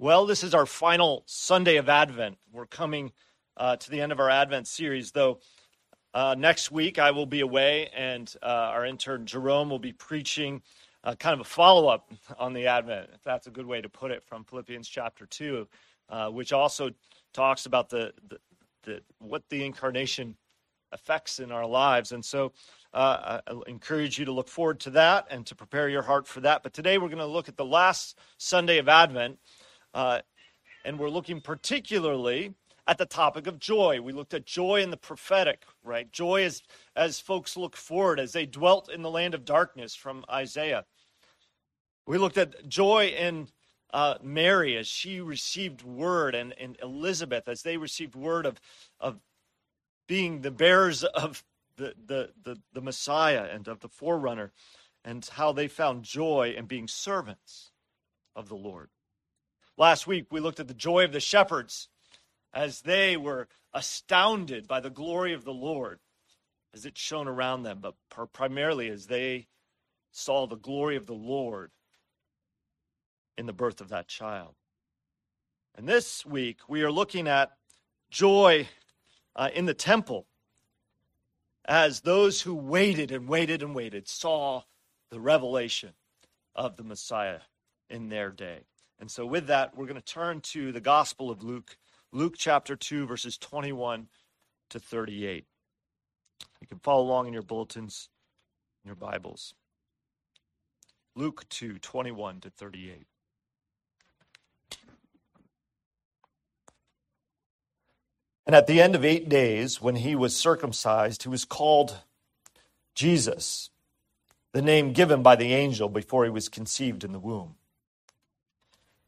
Well, this is our final Sunday of Advent. We're coming uh, to the end of our Advent series, though uh, next week I will be away, and uh, our intern Jerome will be preaching uh, kind of a follow up on the Advent, if that's a good way to put it, from Philippians chapter 2, uh, which also talks about the, the, the, what the incarnation affects in our lives. And so uh, I encourage you to look forward to that and to prepare your heart for that. But today we're going to look at the last Sunday of Advent. Uh, and we're looking particularly at the topic of joy. We looked at joy in the prophetic, right? Joy as, as folks look forward, as they dwelt in the land of darkness from Isaiah. We looked at joy in uh, Mary as she received word, and, and Elizabeth as they received word of, of being the bearers of the, the, the, the Messiah and of the forerunner, and how they found joy in being servants of the Lord. Last week, we looked at the joy of the shepherds as they were astounded by the glory of the Lord as it shone around them, but primarily as they saw the glory of the Lord in the birth of that child. And this week, we are looking at joy uh, in the temple as those who waited and waited and waited saw the revelation of the Messiah in their day. And so, with that, we're going to turn to the Gospel of Luke, Luke chapter 2, verses 21 to 38. You can follow along in your bulletins, in your Bibles. Luke 2, 21 to 38. And at the end of eight days, when he was circumcised, he was called Jesus, the name given by the angel before he was conceived in the womb.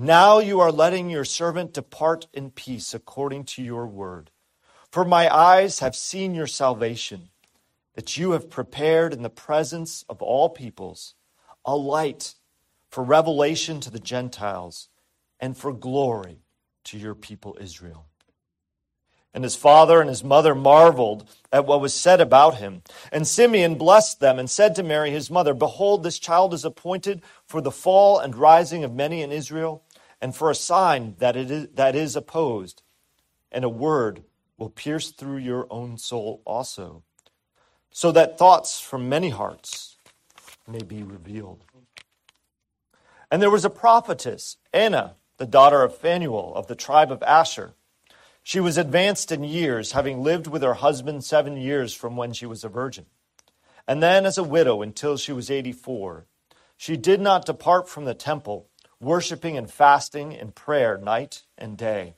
now you are letting your servant depart in peace according to your word. For my eyes have seen your salvation, that you have prepared in the presence of all peoples a light for revelation to the Gentiles and for glory to your people Israel. And his father and his mother marveled at what was said about him. And Simeon blessed them and said to Mary, his mother, Behold, this child is appointed for the fall and rising of many in Israel, and for a sign that, it is, that is opposed. And a word will pierce through your own soul also, so that thoughts from many hearts may be revealed. And there was a prophetess, Anna the daughter of Phanuel of the tribe of Asher. She was advanced in years, having lived with her husband seven years from when she was a virgin, and then as a widow until she was 84. She did not depart from the temple, worshiping and fasting and prayer night and day.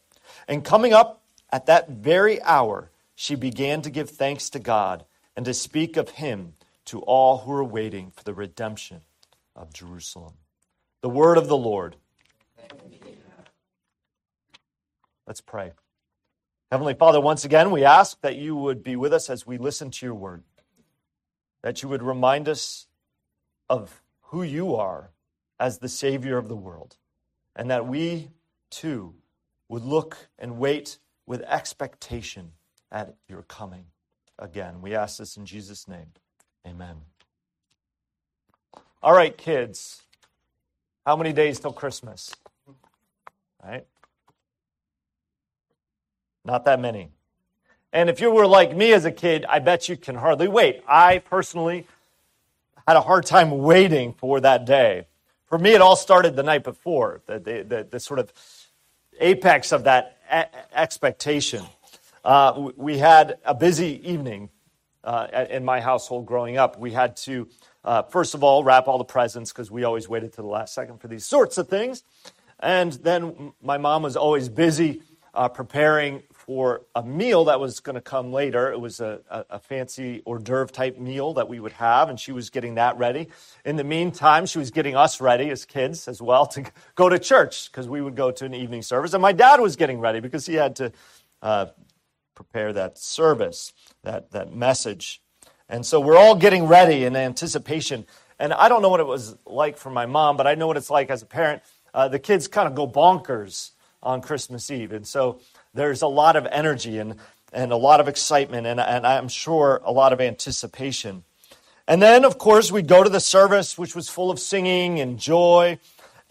And coming up at that very hour, she began to give thanks to God and to speak of him to all who were waiting for the redemption of Jerusalem. The word of the Lord. Let's pray. Heavenly Father, once again, we ask that you would be with us as we listen to your word, that you would remind us of who you are as the Savior of the world, and that we too would look and wait with expectation at your coming again. We ask this in Jesus' name. Amen. All right, kids. How many days till Christmas? Right? Not that many. And if you were like me as a kid, I bet you can hardly wait. I personally had a hard time waiting for that day. For me, it all started the night before. The, the, the, the sort of apex of that a- expectation. Uh, we had a busy evening uh, in my household growing up. We had to, uh, first of all, wrap all the presents because we always waited to the last second for these sorts of things. And then my mom was always busy uh, preparing for a meal that was going to come later. It was a, a, a, fancy hors d'oeuvre type meal that we would have, and she was getting that ready. In the meantime, she was getting us ready as kids as well to go to church because we would go to an evening service. And my dad was getting ready because he had to uh, prepare that service, that, that message. And so we're all getting ready in anticipation. And I don't know what it was like for my mom, but I know what it's like as a parent. Uh, the kids kind of go bonkers on Christmas Eve. And so there's a lot of energy and, and a lot of excitement, and, and I'm sure a lot of anticipation. And then, of course, we'd go to the service, which was full of singing and joy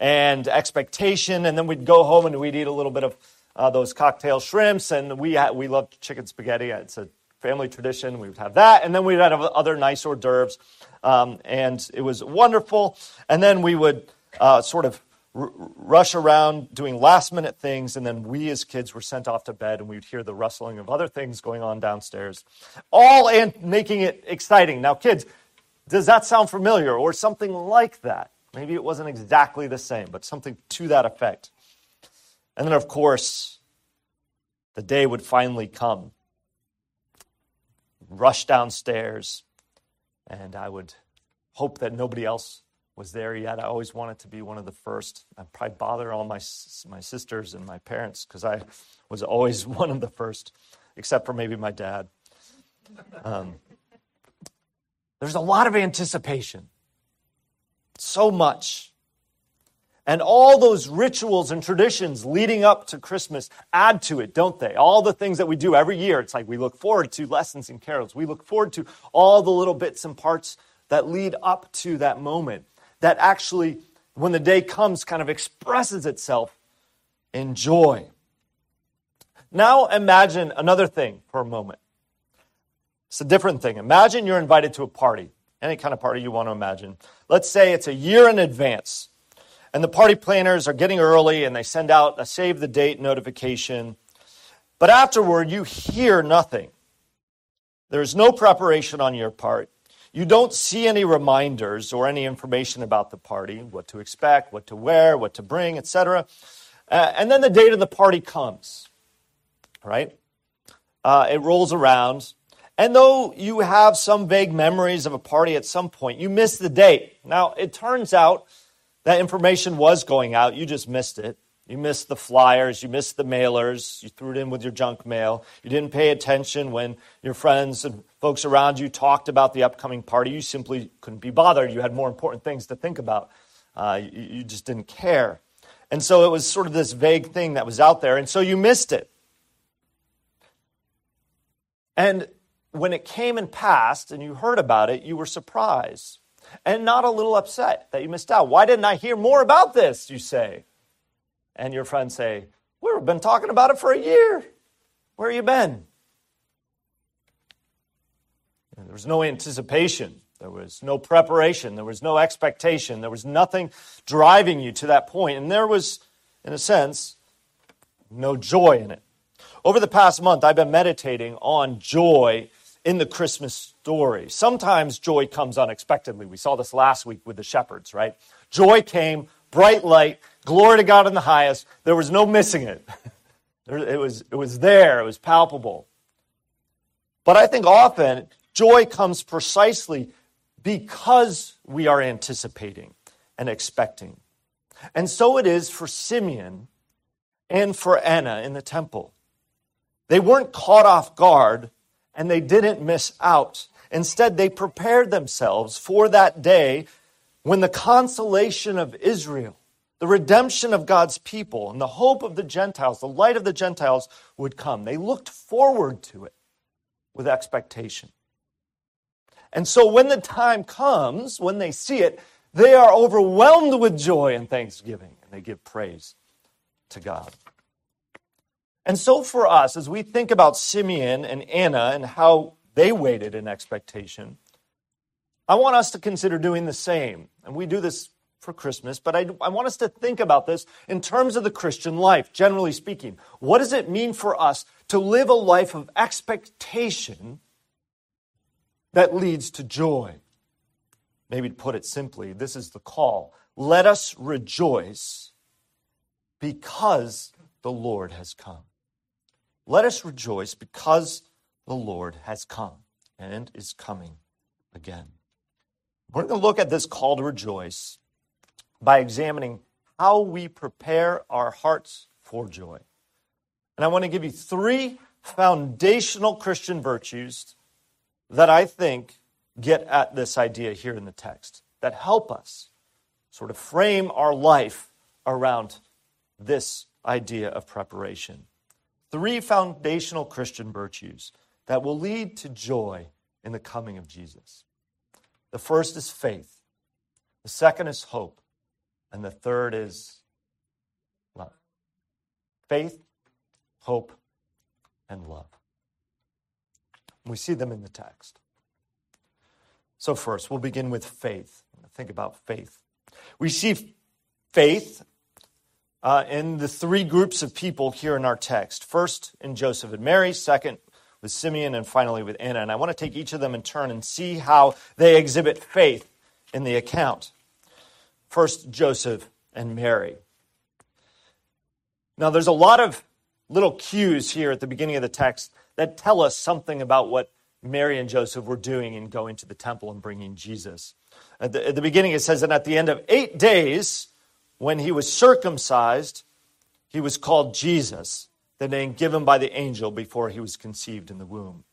and expectation. And then we'd go home and we'd eat a little bit of uh, those cocktail shrimps, and we had, we loved chicken spaghetti. It's a family tradition. We would have that, and then we'd have other nice hors d'oeuvres, um, and it was wonderful. And then we would uh, sort of rush around doing last minute things, and then we as kids were sent off to bed, and we'd hear the rustling of other things going on downstairs, all and making it exciting. Now, kids, does that sound familiar or something like that? Maybe it wasn't exactly the same, but something to that effect. And then, of course, the day would finally come. Rush downstairs, and I would hope that nobody else was there yet. I always wanted to be one of the first. I'd probably bother all my, my sisters and my parents because I was always one of the first, except for maybe my dad. Um, there's a lot of anticipation, so much. And all those rituals and traditions leading up to Christmas add to it, don't they? All the things that we do every year. It's like we look forward to lessons and carols. We look forward to all the little bits and parts that lead up to that moment that actually, when the day comes, kind of expresses itself in joy. Now imagine another thing for a moment. It's a different thing. Imagine you're invited to a party, any kind of party you want to imagine. Let's say it's a year in advance. And the party planners are getting early and they send out a save the date notification. But afterward, you hear nothing. There's no preparation on your part. You don't see any reminders or any information about the party, what to expect, what to wear, what to bring, etc. Uh, and then the date of the party comes, right? Uh, it rolls around. And though you have some vague memories of a party at some point, you miss the date. Now, it turns out that information was going out, you just missed it. You missed the flyers, you missed the mailers, you threw it in with your junk mail. You didn't pay attention when your friends and folks around you talked about the upcoming party. You simply couldn't be bothered. You had more important things to think about. Uh, you, you just didn't care. And so it was sort of this vague thing that was out there, and so you missed it. And when it came and passed and you heard about it, you were surprised and not a little upset that you missed out. Why didn't I hear more about this, you say? And your friends say, We've been talking about it for a year. Where have you been? And there was no anticipation. There was no preparation. There was no expectation. There was nothing driving you to that point. And there was, in a sense, no joy in it. Over the past month, I've been meditating on joy in the Christmas story. Sometimes joy comes unexpectedly. We saw this last week with the shepherds, right? Joy came, bright light, glory to God in the highest. There was no missing it. It was, it was there, it was palpable. But I think often joy comes precisely because we are anticipating and expecting. And so it is for Simeon and for Anna in the temple. They weren't caught off guard and they didn't miss out. Instead, they prepared themselves for that day when the consolation of Israel, the redemption of God's people, and the hope of the Gentiles, the light of the Gentiles would come. They looked forward to it with expectation. And so when the time comes, when they see it, they are overwhelmed with joy and thanksgiving, and they give praise to God. And so for us, as we think about Simeon and Anna and how they waited in expectation, I want us to consider doing the same. And we do this for Christmas, but I, I want us to think about this in terms of the Christian life, generally speaking. What does it mean for us to live a life of expectation that leads to joy? Maybe to put it simply, this is the call. Let us rejoice because the Lord has come. Let us rejoice because the Lord has come and is coming again. We're going to look at this call to rejoice by examining how we prepare our hearts for joy. And I want to give you three foundational Christian virtues that I think get at this idea here in the text that help us sort of frame our life around this idea of preparation. Three foundational Christian virtues that will lead to joy in the coming of Jesus. The first is faith, the second is hope, and the third is love. Faith, hope, and love. We see them in the text. So, first, we'll begin with faith. Think about faith. We see faith uh, in the three groups of people here in our text. First, in Joseph and Mary. Second, with Simeon. And finally, with Anna. And I want to take each of them in turn and see how they exhibit faith in the account. First, Joseph and Mary. Now, there's a lot of little cues here at the beginning of the text that tell us something about what Mary and Joseph were doing in going to the temple and bringing Jesus. At the, at the beginning, it says that at the end of eight days, when he was circumcised, he was called Jesus, the name given by the angel before he was conceived in the womb.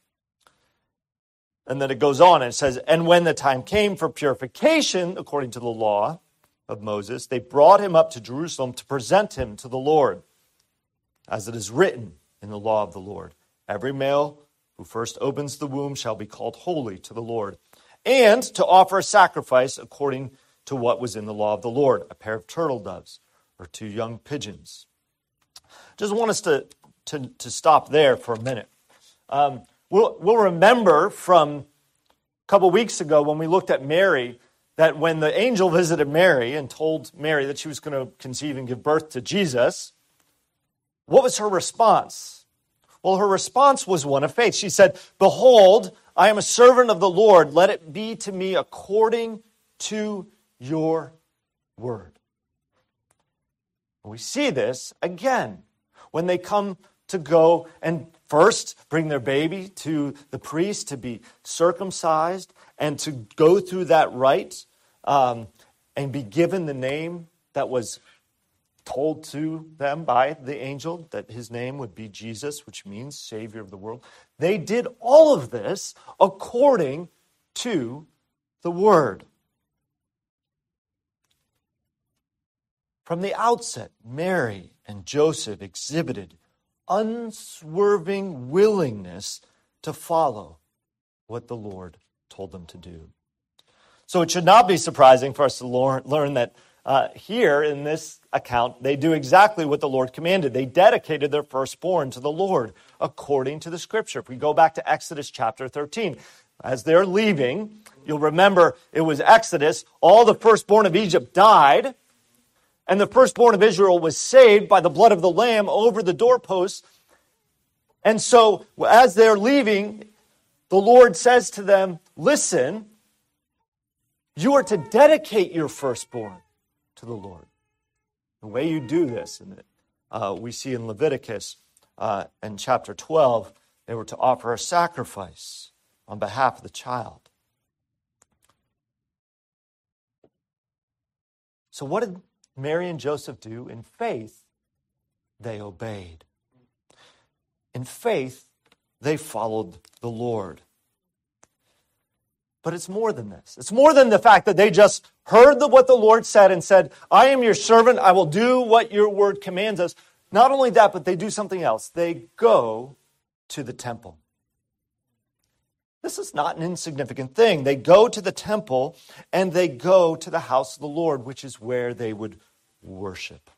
And then it goes on and says, And when the time came for purification, according to the law of Moses, they brought him up to Jerusalem to present him to the Lord, as it is written in the law of the Lord. Every male who first opens the womb shall be called holy to the Lord, and to offer a sacrifice according to what was in the law of the Lord a pair of turtle doves or two young pigeons. Just want us to, to, to stop there for a minute. Um, we'll, we'll remember from a couple weeks ago when we looked at Mary that when the angel visited Mary and told Mary that she was going to conceive and give birth to Jesus, what was her response? Well, her response was one of faith. She said, Behold, I am a servant of the Lord. Let it be to me according to your word. We see this again when they come to go and first bring their baby to the priest to be circumcised and to go through that rite um, and be given the name that was told to them by the angel that his name would be Jesus, which means Savior of the world. They did all of this according to the Word. From the outset, Mary and Joseph exhibited unswerving willingness to follow what the Lord told them to do. So it should not be surprising for us to learn that uh, here in this account, they do exactly what the Lord commanded. They dedicated their firstborn to the Lord according to the scripture. If we go back to Exodus chapter 13, as they're leaving, you'll remember it was Exodus, all the firstborn of Egypt died, and the firstborn of Israel was saved by the blood of the Lamb over the doorposts. And so, as they're leaving, the Lord says to them, Listen, you are to dedicate your firstborn to the Lord. The way you do this, and uh, we see in Leviticus uh, in chapter 12, they were to offer a sacrifice on behalf of the child. So, what did Mary and Joseph do? In faith, they obeyed. In faith, they followed the Lord. But it's more than this. It's more than the fact that they just heard the, what the Lord said and said, I am your servant. I will do what your word commands us. Not only that, but they do something else. They go to the temple. This is not an insignificant thing. They go to the temple and they go to the house of the Lord, which is where they would worship.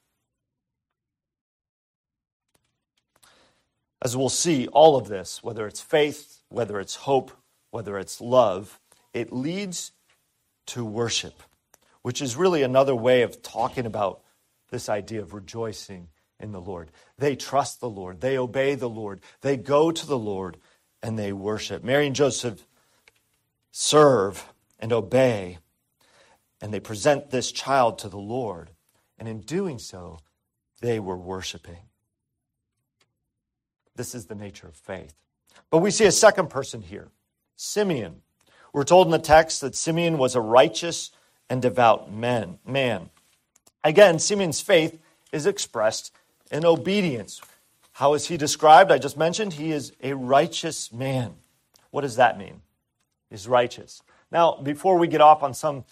As we'll see, all of this, whether it's faith, whether it's hope, whether it's love, it leads to worship. which is really another way of talking about this idea of rejoicing in the Lord. They trust the Lord, they obey the Lord, they go to the Lord, and they worship. Mary and Joseph serve and obey, and they present this child to the Lord. And in doing so, they were worshiping. This is the nature of faith. But we see a second person here Simeon. We're told in the text that Simeon was a righteous and devout man. man. Again, Simeon's faith is expressed in obedience. How is he described? I just mentioned he is a righteous man. What does that mean? He's righteous. Now, before we get off on some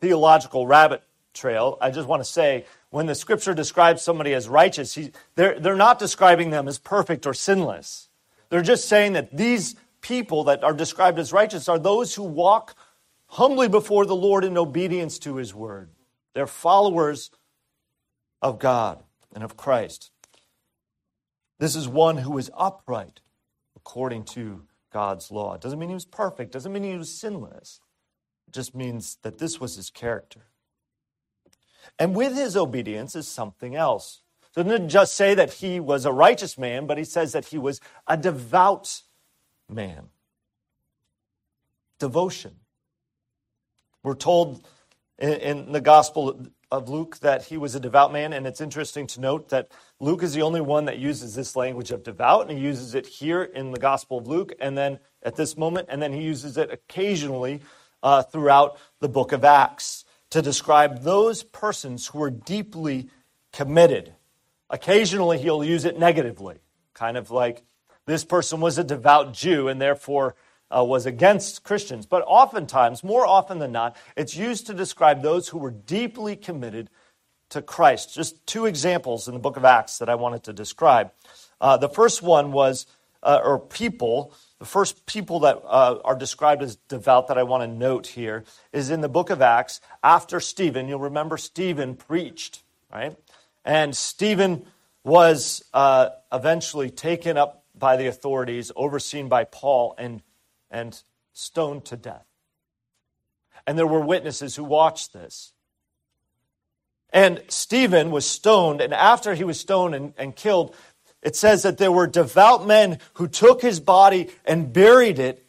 theological rabbit trail, I just want to say when the scripture describes somebody as righteous, he, they're, they're not describing them as perfect or sinless. They're just saying that these people that are described as righteous are those who walk humbly before the Lord in obedience to his word. They're followers of God and of Christ. This is one who is upright according to God's law. It doesn't mean he was perfect, doesn't mean he was sinless. It just means that this was his character. And with his obedience is something else. So doesn't just say that he was a righteous man, but he says that he was a devout man. Devotion. We're told in, the Gospel of Luke that he was a devout man, and it's interesting to note that Luke is the only one that uses this language of devout, and he uses it here in the Gospel of Luke, and then at this moment, and then he uses it occasionally uh, throughout the book of Acts to describe those persons who are deeply committed. Occasionally, he'll use it negatively, kind of like this person was a devout Jew and therefore uh, was against Christians. But oftentimes, more often than not, it's used to describe those who were deeply committed to Christ. Just two examples in the book of Acts that I wanted to describe. Uh, the first one was, uh, or people the first people that uh, are described as devout that I want to note here is in the book of Acts after Stephen. You'll remember Stephen preached, right? And Stephen was uh, eventually taken up by the authorities, overseen by Paul, and, and stoned to death. And there were witnesses who watched this. And Stephen was stoned, and after he was stoned and, and killed, it says that there were devout men who took his body and buried it,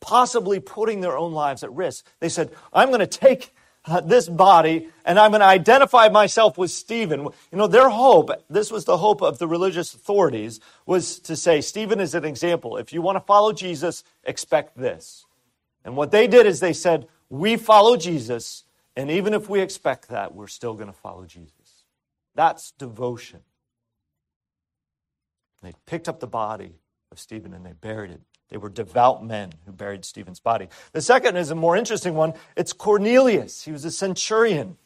possibly putting their own lives at risk. They said, I'm going to take uh, this body and I'm going to identify myself with Stephen. You know, their hope, this was the hope of the religious authorities, was to say, Stephen is an example. If you want to follow Jesus, expect this. And what they did is they said, We follow Jesus, and even if we expect that, we're still going to follow Jesus. That's devotion. They picked up the body of Stephen and they buried it. They were devout men who buried Stephen's body. The second is a more interesting one. It's Cornelius. He was a centurion.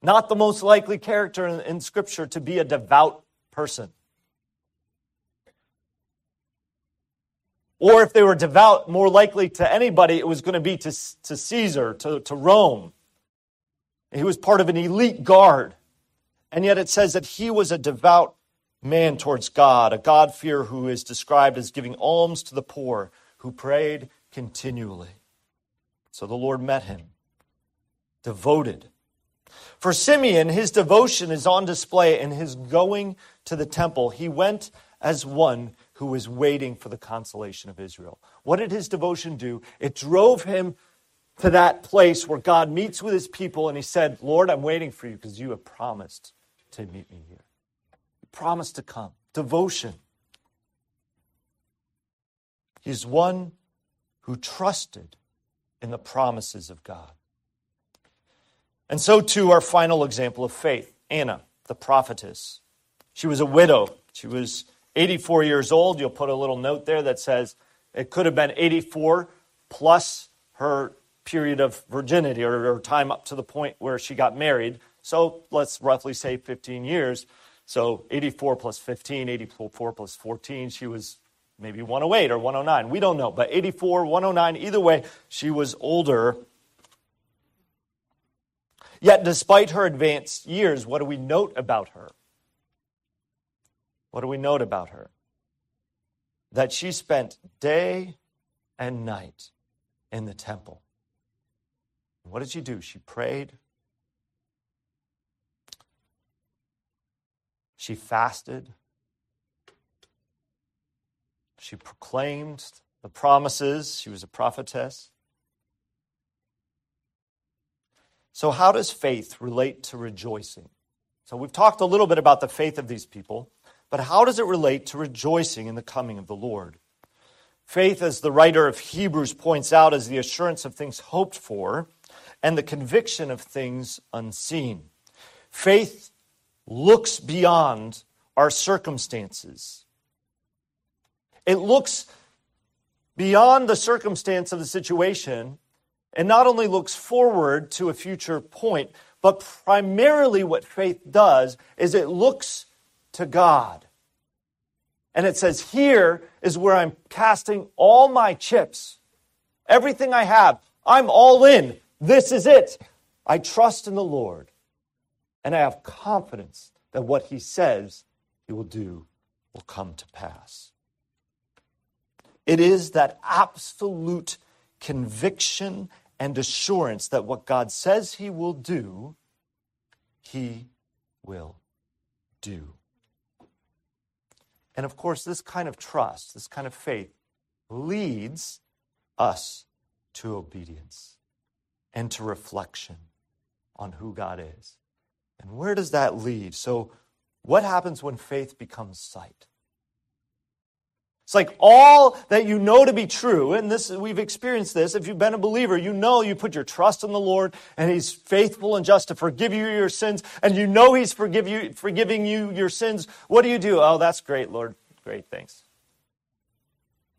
Not the most likely character in, in Scripture to be a devout person. Or if they were devout, more likely to anybody, it was going to be to, to Caesar, to, to Rome. He was part of an elite guard. And yet it says that he was a devout man towards God, a God-fearer who is described as giving alms to the poor, who prayed continually. So the Lord met him, devoted. For Simeon, his devotion is on display in his going to the temple. He went as one who was waiting for the consolation of Israel. What did his devotion do? It drove him to that place where God meets with his people and he said, Lord, I'm waiting for you because you have promised to meet me here promise to come, devotion. He's one who trusted in the promises of God. And so, too, our final example of faith Anna, the prophetess. She was a widow. She was 84 years old. You'll put a little note there that says it could have been 84 plus her period of virginity or her time up to the point where she got married. So let's roughly say 15 years. So 84 plus 15, 84 plus 14, she was maybe 108 or 109. We don't know. But 84, 109, either way, she was older. Yet, despite her advanced years, what do we note about her? What do we note about her? That she spent day and night in the temple. What did she do? She prayed. She fasted. She proclaimed the promises. She was a prophetess. So, how does faith relate to rejoicing? So, we've talked a little bit about the faith of these people, but how does it relate to rejoicing in the coming of the Lord? Faith, as the writer of Hebrews points out, is the assurance of things hoped for and the conviction of things unseen. Faith looks beyond our circumstances. It looks beyond the circumstance of the situation and not only looks forward to a future point, but primarily what faith does is it looks to God. And it says, Here is where I'm casting all my chips. Everything I have, I'm all in. This is it. I trust in the Lord. And I have confidence that what He says He will do will come to pass. It is that absolute conviction and assurance that what God says He will do, He will do. And of course, this kind of trust, this kind of faith, leads us to obedience and to reflection on who God is. And where does that lead? So, what happens when faith becomes sight? It's like all that you know to be true, and this we've experienced this. If you've been a believer, you know you put your trust in the Lord, and He's faithful and just to forgive you your sins, and you know He's forgive you, forgiving you your sins. What do you do? Oh, that's great, Lord. Great, thanks.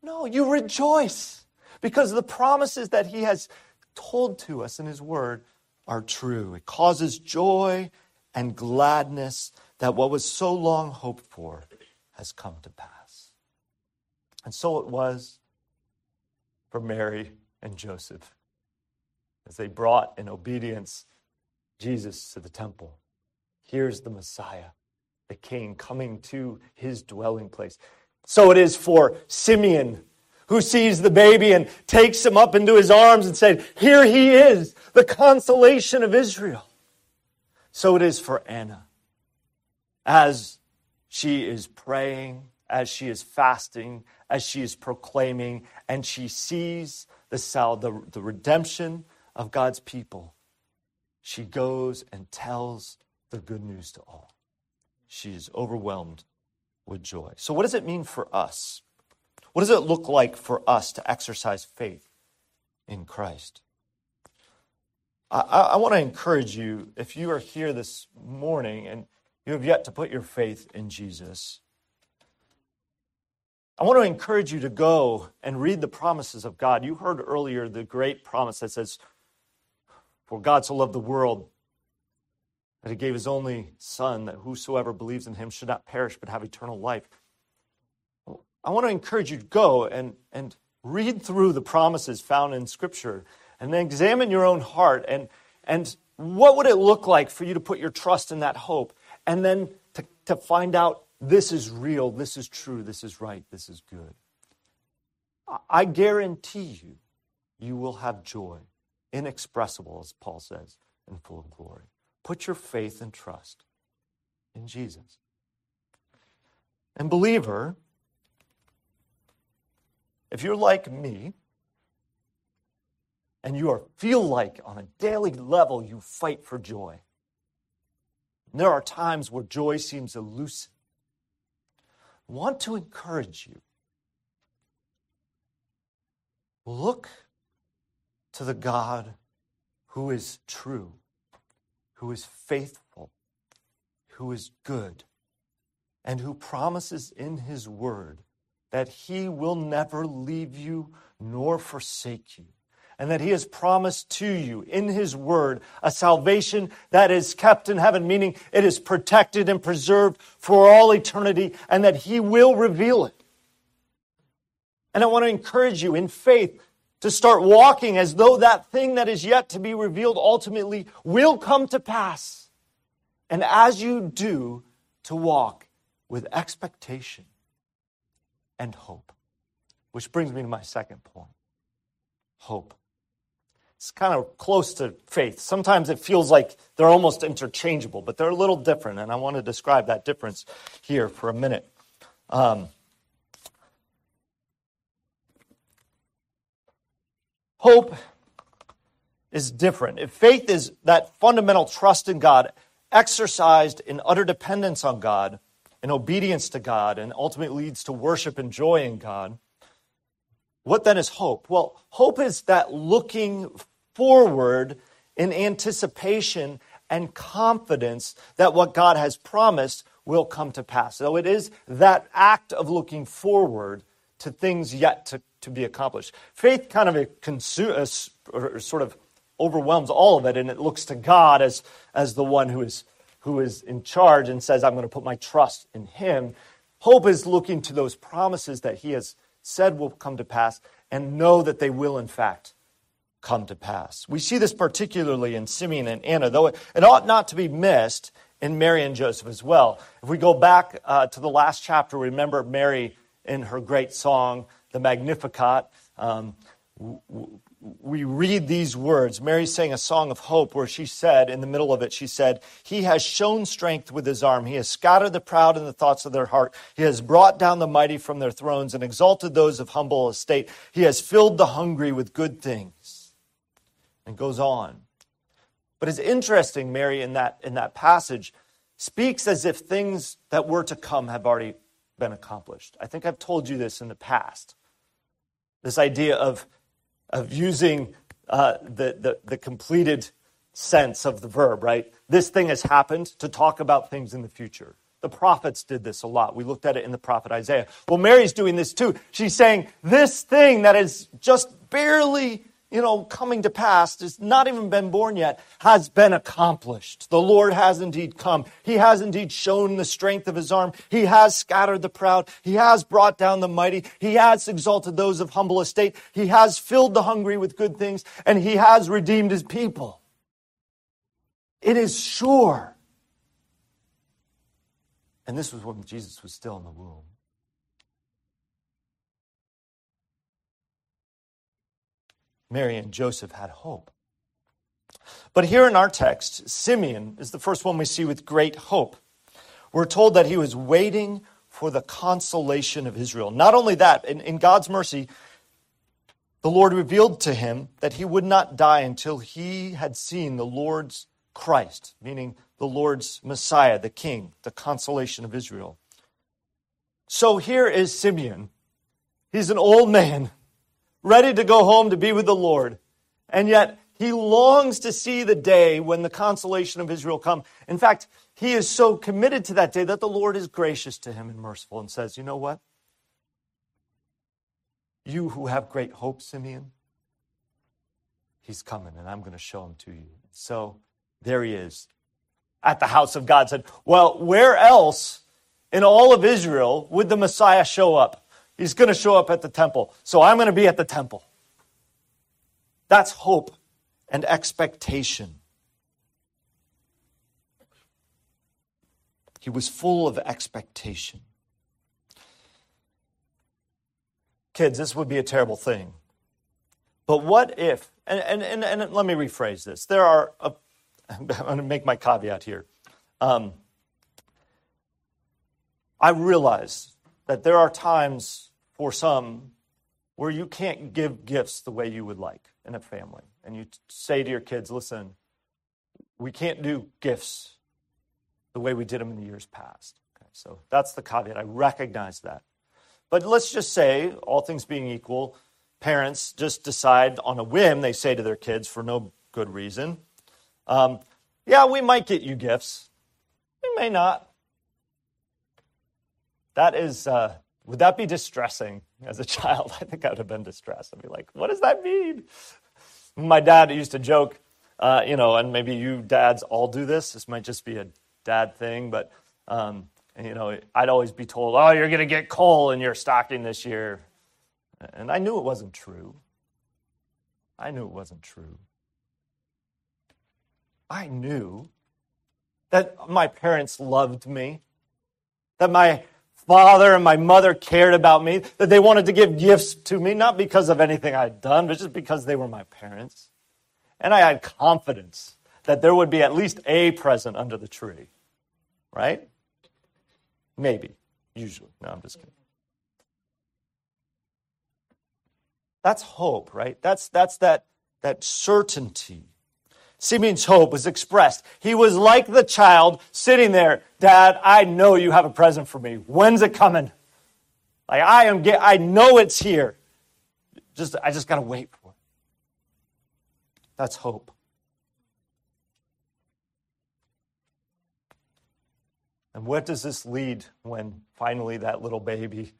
No, you rejoice because the promises that He has told to us in His Word are true. It causes joy and gladness that what was so long hoped for has come to pass. And so it was for Mary and Joseph as they brought in obedience Jesus to the temple. Here's the Messiah, the King, coming to his dwelling place. So it is for Simeon who sees the baby and takes him up into his arms and said, Here he is, the consolation of Israel. So it is for Anna. As she is praying, as she is fasting, as she is proclaiming, and she sees the, sal- the, the redemption of God's people, she goes and tells the good news to all. She is overwhelmed with joy. So, what does it mean for us? What does it look like for us to exercise faith in Christ? I, I want to encourage you, if you are here this morning and you have yet to put your faith in Jesus, I want to encourage you to go and read the promises of God. You heard earlier the great promise that says, For God so loved the world that he gave his only Son, that whosoever believes in him should not perish but have eternal life. I want to encourage you to go and, and read through the promises found in Scripture and then examine your own heart and, and what would it look like for you to put your trust in that hope and then to, to find out this is real, this is true, this is right, this is good. I guarantee you, you will have joy, inexpressible, as Paul says, and full of glory. Put your faith and trust in Jesus. And, believer, if you're like me, and you are, feel like on a daily level you fight for joy, and there are times where joy seems elusive, I want to encourage you. Look to the God who is true, who is faithful, who is good, and who promises in his word that he will never leave you nor forsake you. And that he has promised to you in his word a salvation that is kept in heaven, meaning it is protected and preserved for all eternity, and that he will reveal it. And I want to encourage you in faith to start walking as though that thing that is yet to be revealed ultimately will come to pass. And as you do, to walk with expectation and hope. Which brings me to my second point hope. It's kind of close to faith. Sometimes it feels like they're almost interchangeable, but they're a little different, and I want to describe that difference here for a minute. Um, hope is different. If faith is that fundamental trust in God, exercised in utter dependence on God and obedience to God, and ultimately leads to worship and joy in God, what then is hope? Well, hope is that looking forward in anticipation and confidence that what God has promised will come to pass. So it is that act of looking forward to things yet to, to be accomplished. Faith kind of consumes, uh, or sort of overwhelms all of it, and it looks to God as, as the one who is, who is in charge and says, I'm going to put my trust in Him. Hope is looking to those promises that He has said will come to pass and know that they will, in fact, come to pass. We see this particularly in Simeon and Anna, though it, it ought not to be missed in Mary and Joseph as well. If we go back uh, to the last chapter, remember Mary in her great song, the Magnificat. Um, we read these words. Mary sang a song of hope where she said, in the middle of it, she said, He has shown strength with his arm. He has scattered the proud in the thoughts of their heart. He has brought down the mighty from their thrones and exalted those of humble estate. He has filled the hungry with good things. And goes on. But it's interesting, Mary, in that, in that passage, speaks as if things that were to come have already been accomplished. I think I've told you this in the past. This idea of of using uh, the, the, the completed sense of the verb, right? This thing has happened to talk about things in the future. The prophets did this a lot. We looked at it in the prophet Isaiah. Well, Mary's doing this too. She's saying, This thing that is just barely you know, coming to pass, has not even been born yet, has been accomplished. The Lord has indeed come. He has indeed shown the strength of his arm. He has scattered the proud. He has brought down the mighty. He has exalted those of humble estate. He has filled the hungry with good things, and he has redeemed his people. It is sure. And this was when Jesus was still in the womb. Mary and Joseph had hope. But here in our text, Simeon is the first one we see with great hope. We're told that he was waiting for the consolation of Israel. Not only that, in, in God's mercy, the Lord revealed to him that he would not die until he had seen the Lord's Christ, meaning the Lord's Messiah, the King, the consolation of Israel. So here is Simeon. He's an old man ready to go home to be with the Lord. And yet, he longs to see the day when the consolation of Israel come. In fact, he is so committed to that day that the Lord is gracious to him and merciful and says, You know what? You who have great hope, Simeon, he's coming and I'm going to show him to you. So there he is at the house of God. Said, Well, where else in all of Israel would the Messiah show up? He's going to show up at the temple. So I'm going to be at the temple. That's hope and expectation. He was full of expectation. Kids, this would be a terrible thing. But what if, and, and, and, and let me rephrase this. There are, a, I'm going to make my caveat here. Um, I realize that there are times for some where you can't give gifts the way you would like in a family. And you say to your kids, listen, we can't do gifts the way we did them in the years past. Okay, so that's the caveat. I recognize that. But let's just say, all things being equal, parents just decide on a whim, they say to their kids for no good reason, um, yeah, we might get you gifts. We may not. That is, uh, would that be distressing as a child? I think I would have been distressed. I'd be like, what does that mean? My dad used to joke, uh, you know, and maybe you dads all do this. This might just be a dad thing, but, um, you know, I'd always be told, oh, you're going to get coal in your stocking this year. And I knew it wasn't true. I knew it wasn't true. I knew that my parents loved me, that my father and my mother cared about me, that they wanted to give gifts to me, not because of anything I'd done, but just because they were my parents. and I had confidence that there would be at least a present under the tree. Right? Maybe. Usually. No, I'm just kidding. That's hope, right? That's, that's that, that certainty. Simeon's hope was expressed. He was like the child sitting there. Dad, I know you have a present for me. When's it coming? Like I am, get, I know it's here. Just, I just got to wait for it. That's hope. And what does this lead when finally that little baby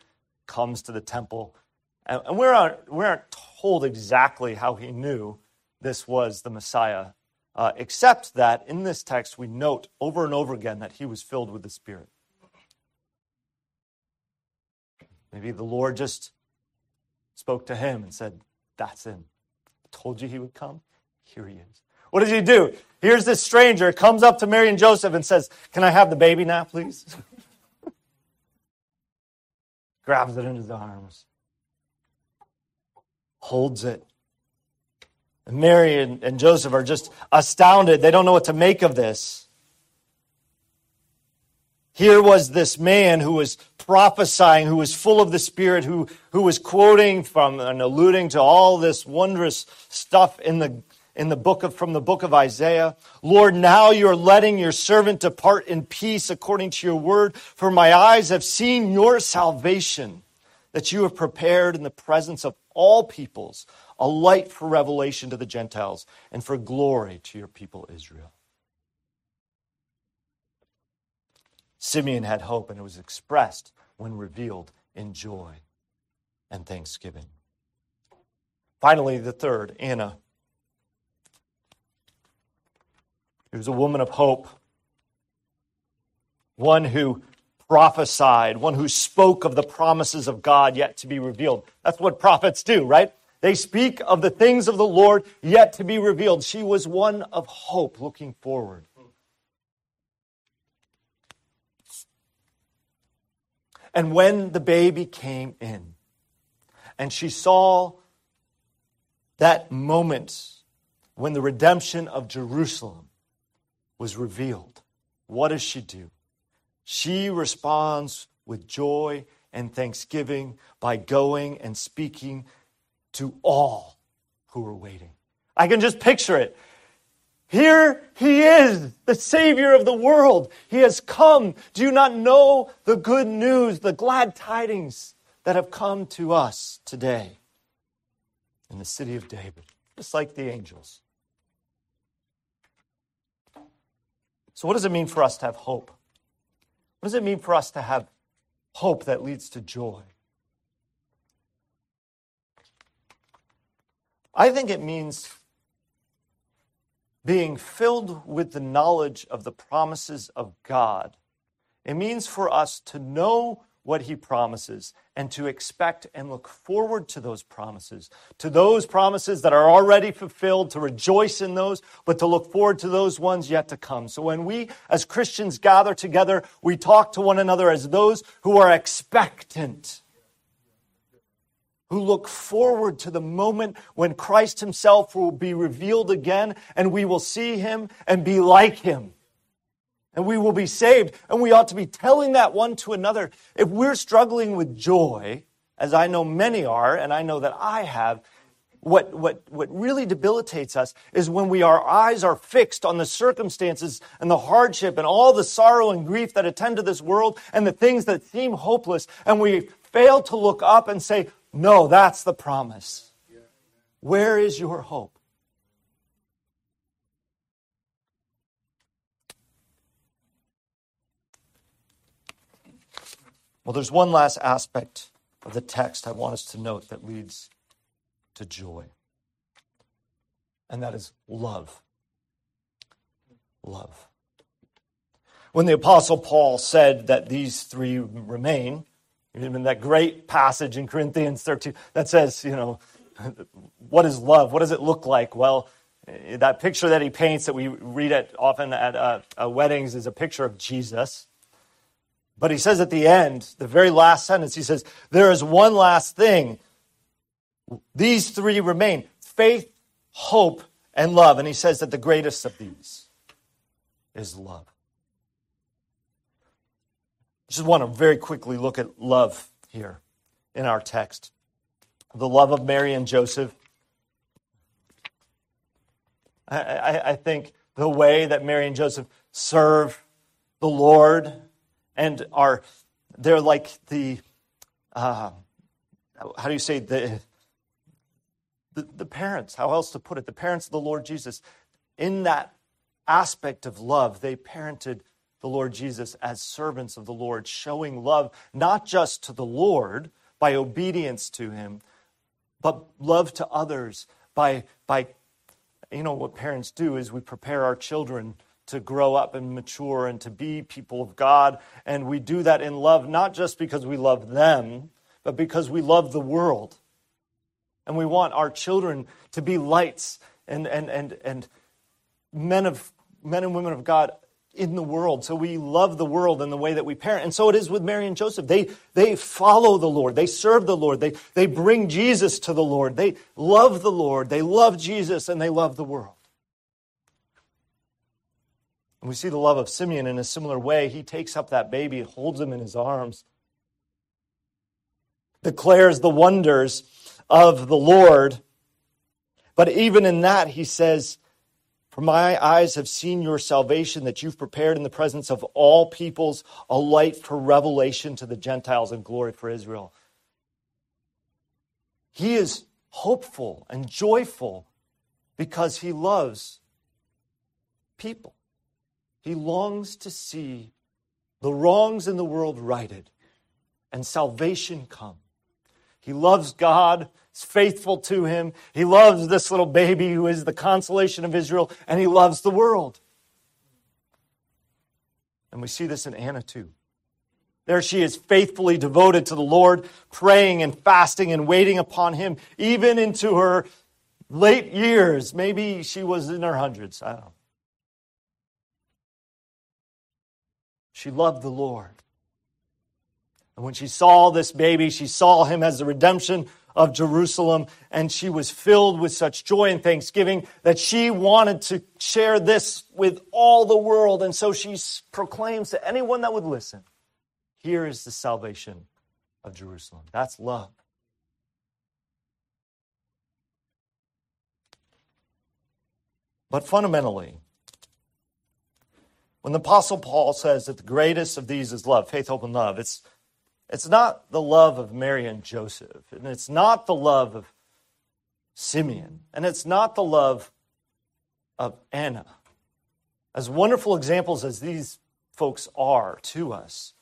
comes to the temple? And, and we, aren't, we aren't told exactly how he knew this was the Messiah, uh, except that in this text we note over and over again that he was filled with the Spirit. Maybe the Lord just spoke to him and said, That's him. I told you he would come. Here he is. What does he do? Here's this stranger, comes up to Mary and Joseph and says, Can I have the baby now, please? Grabs it in his arms, holds it. Mary and, and Joseph are just astounded. They don't know what to make of this. Here was this man who was prophesying, who was full of the Spirit, who, who was quoting from and alluding to all this wondrous stuff in the in the book of, from the book of Isaiah. Lord, now you're letting your servant depart in peace according to your word, for my eyes have seen your salvation that you have prepared in the presence of all peoples, a light for revelation to the Gentiles and for glory to your people Israel. Simeon had hope, and it was expressed when revealed in joy and thanksgiving. Finally, the third, Anna She was a woman of hope, one who prophesied, one who spoke of the promises of God yet to be revealed. That's what prophets do, right? They speak of the things of the Lord yet to be revealed. She was one of hope looking forward. And when the baby came in and she saw that moment when the redemption of Jerusalem was revealed. What does she do? She responds with joy and thanksgiving by going and speaking to all who are waiting. I can just picture it. Here he is, the Savior of the world. He has come. Do you not know the good news, the glad tidings that have come to us today in the city of David, just like the angels? So, what does it mean for us to have hope? What does it mean for us to have hope that leads to joy? I think it means being filled with the knowledge of the promises of God. It means for us to know what he promises and to expect and look forward to those promises, to those promises that are already fulfilled, to rejoice in those, but to look forward to those ones yet to come. So when we as Christians gather together, we talk to one another as those who are expectant. Who look forward to the moment when Christ Himself will be revealed again and we will see Him and be like Him and we will be saved. And we ought to be telling that one to another. If we're struggling with joy, as I know many are, and I know that I have, what, what, what really debilitates us is when we, our eyes are fixed on the circumstances and the hardship and all the sorrow and grief that attend to this world and the things that seem hopeless, and we fail to look up and say, No, that's the promise. Where is your hope? Well, there's one last aspect of the text I want us to note that leads to joy, and that is love. Love. When the Apostle Paul said that these three remain, in that great passage in Corinthians 13 that says, you know, what is love? What does it look like? Well, that picture that he paints that we read at often at uh, uh, weddings is a picture of Jesus. But he says at the end, the very last sentence, he says, There is one last thing. These three remain faith, hope, and love. And he says that the greatest of these is love. Just want to very quickly look at love here in our text. The love of Mary and Joseph. I, I, I think the way that Mary and Joseph serve the Lord and are, they're like the, uh, how do you say, the, the, the parents, how else to put it, the parents of the Lord Jesus. In that aspect of love, they parented the Lord Jesus as servants of the Lord, showing love not just to the Lord by obedience to him, but love to others by, by you know, what parents do is we prepare our children to grow up and mature and to be people of God. And we do that in love, not just because we love them, but because we love the world. And we want our children to be lights and, and, and, and men, of, men and women of God in the world. So we love the world in the way that we parent. And so it is with Mary and Joseph. They, they follow the Lord. They serve the Lord. They, they bring Jesus to the Lord. They love the Lord. They love Jesus and they love the world. And we see the love of Simeon in a similar way. He takes up that baby, holds him in his arms, declares the wonders of the Lord. But even in that, he says, For my eyes have seen your salvation that you've prepared in the presence of all peoples, a light for revelation to the Gentiles and glory for Israel. He is hopeful and joyful because he loves people. He longs to see the wrongs in the world righted and salvation come. He loves God, is faithful to him. He loves this little baby who is the consolation of Israel, and he loves the world. And we see this in Anna too. There she is faithfully devoted to the Lord, praying and fasting and waiting upon him, even into her late years. Maybe she was in her hundreds. I don't know. She loved the Lord. And when she saw this baby, she saw him as the redemption of Jerusalem, and she was filled with such joy and thanksgiving that she wanted to share this with all the world. And so she proclaims to anyone that would listen here is the salvation of Jerusalem. That's love. But fundamentally, when the Apostle Paul says that the greatest of these is love, faith, hope, and love, it's, it's not the love of Mary and Joseph, and it's not the love of Simeon, and it's not the love of Anna. As wonderful examples as these folks are to us,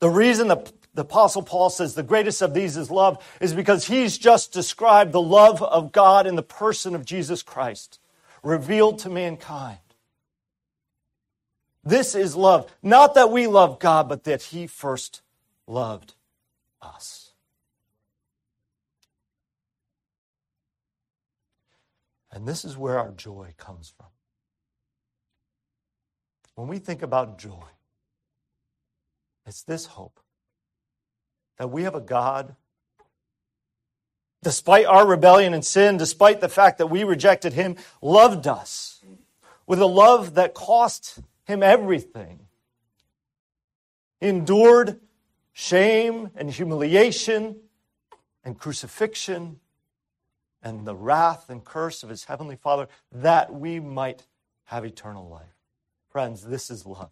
the reason the, the Apostle Paul says the greatest of these is love is because he's just described the love of God in the person of Jesus Christ, revealed to mankind. This is love. Not that we love God, but that He first loved us. And this is where our joy comes from. When we think about joy, it's this hope that we have a God, despite our rebellion and sin, despite the fact that we rejected Him, loved us with a love that cost him everything. Endured shame and humiliation and crucifixion and the wrath and curse of his heavenly Father that we might have eternal life. Friends, this is love.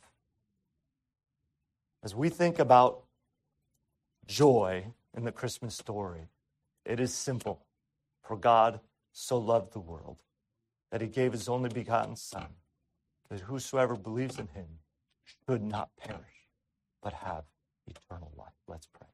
As we think about joy in the Christmas story, it is simple. For God so loved the world that he gave his only begotten Son that whosoever believes in him should not perish, but have eternal life. Let's pray.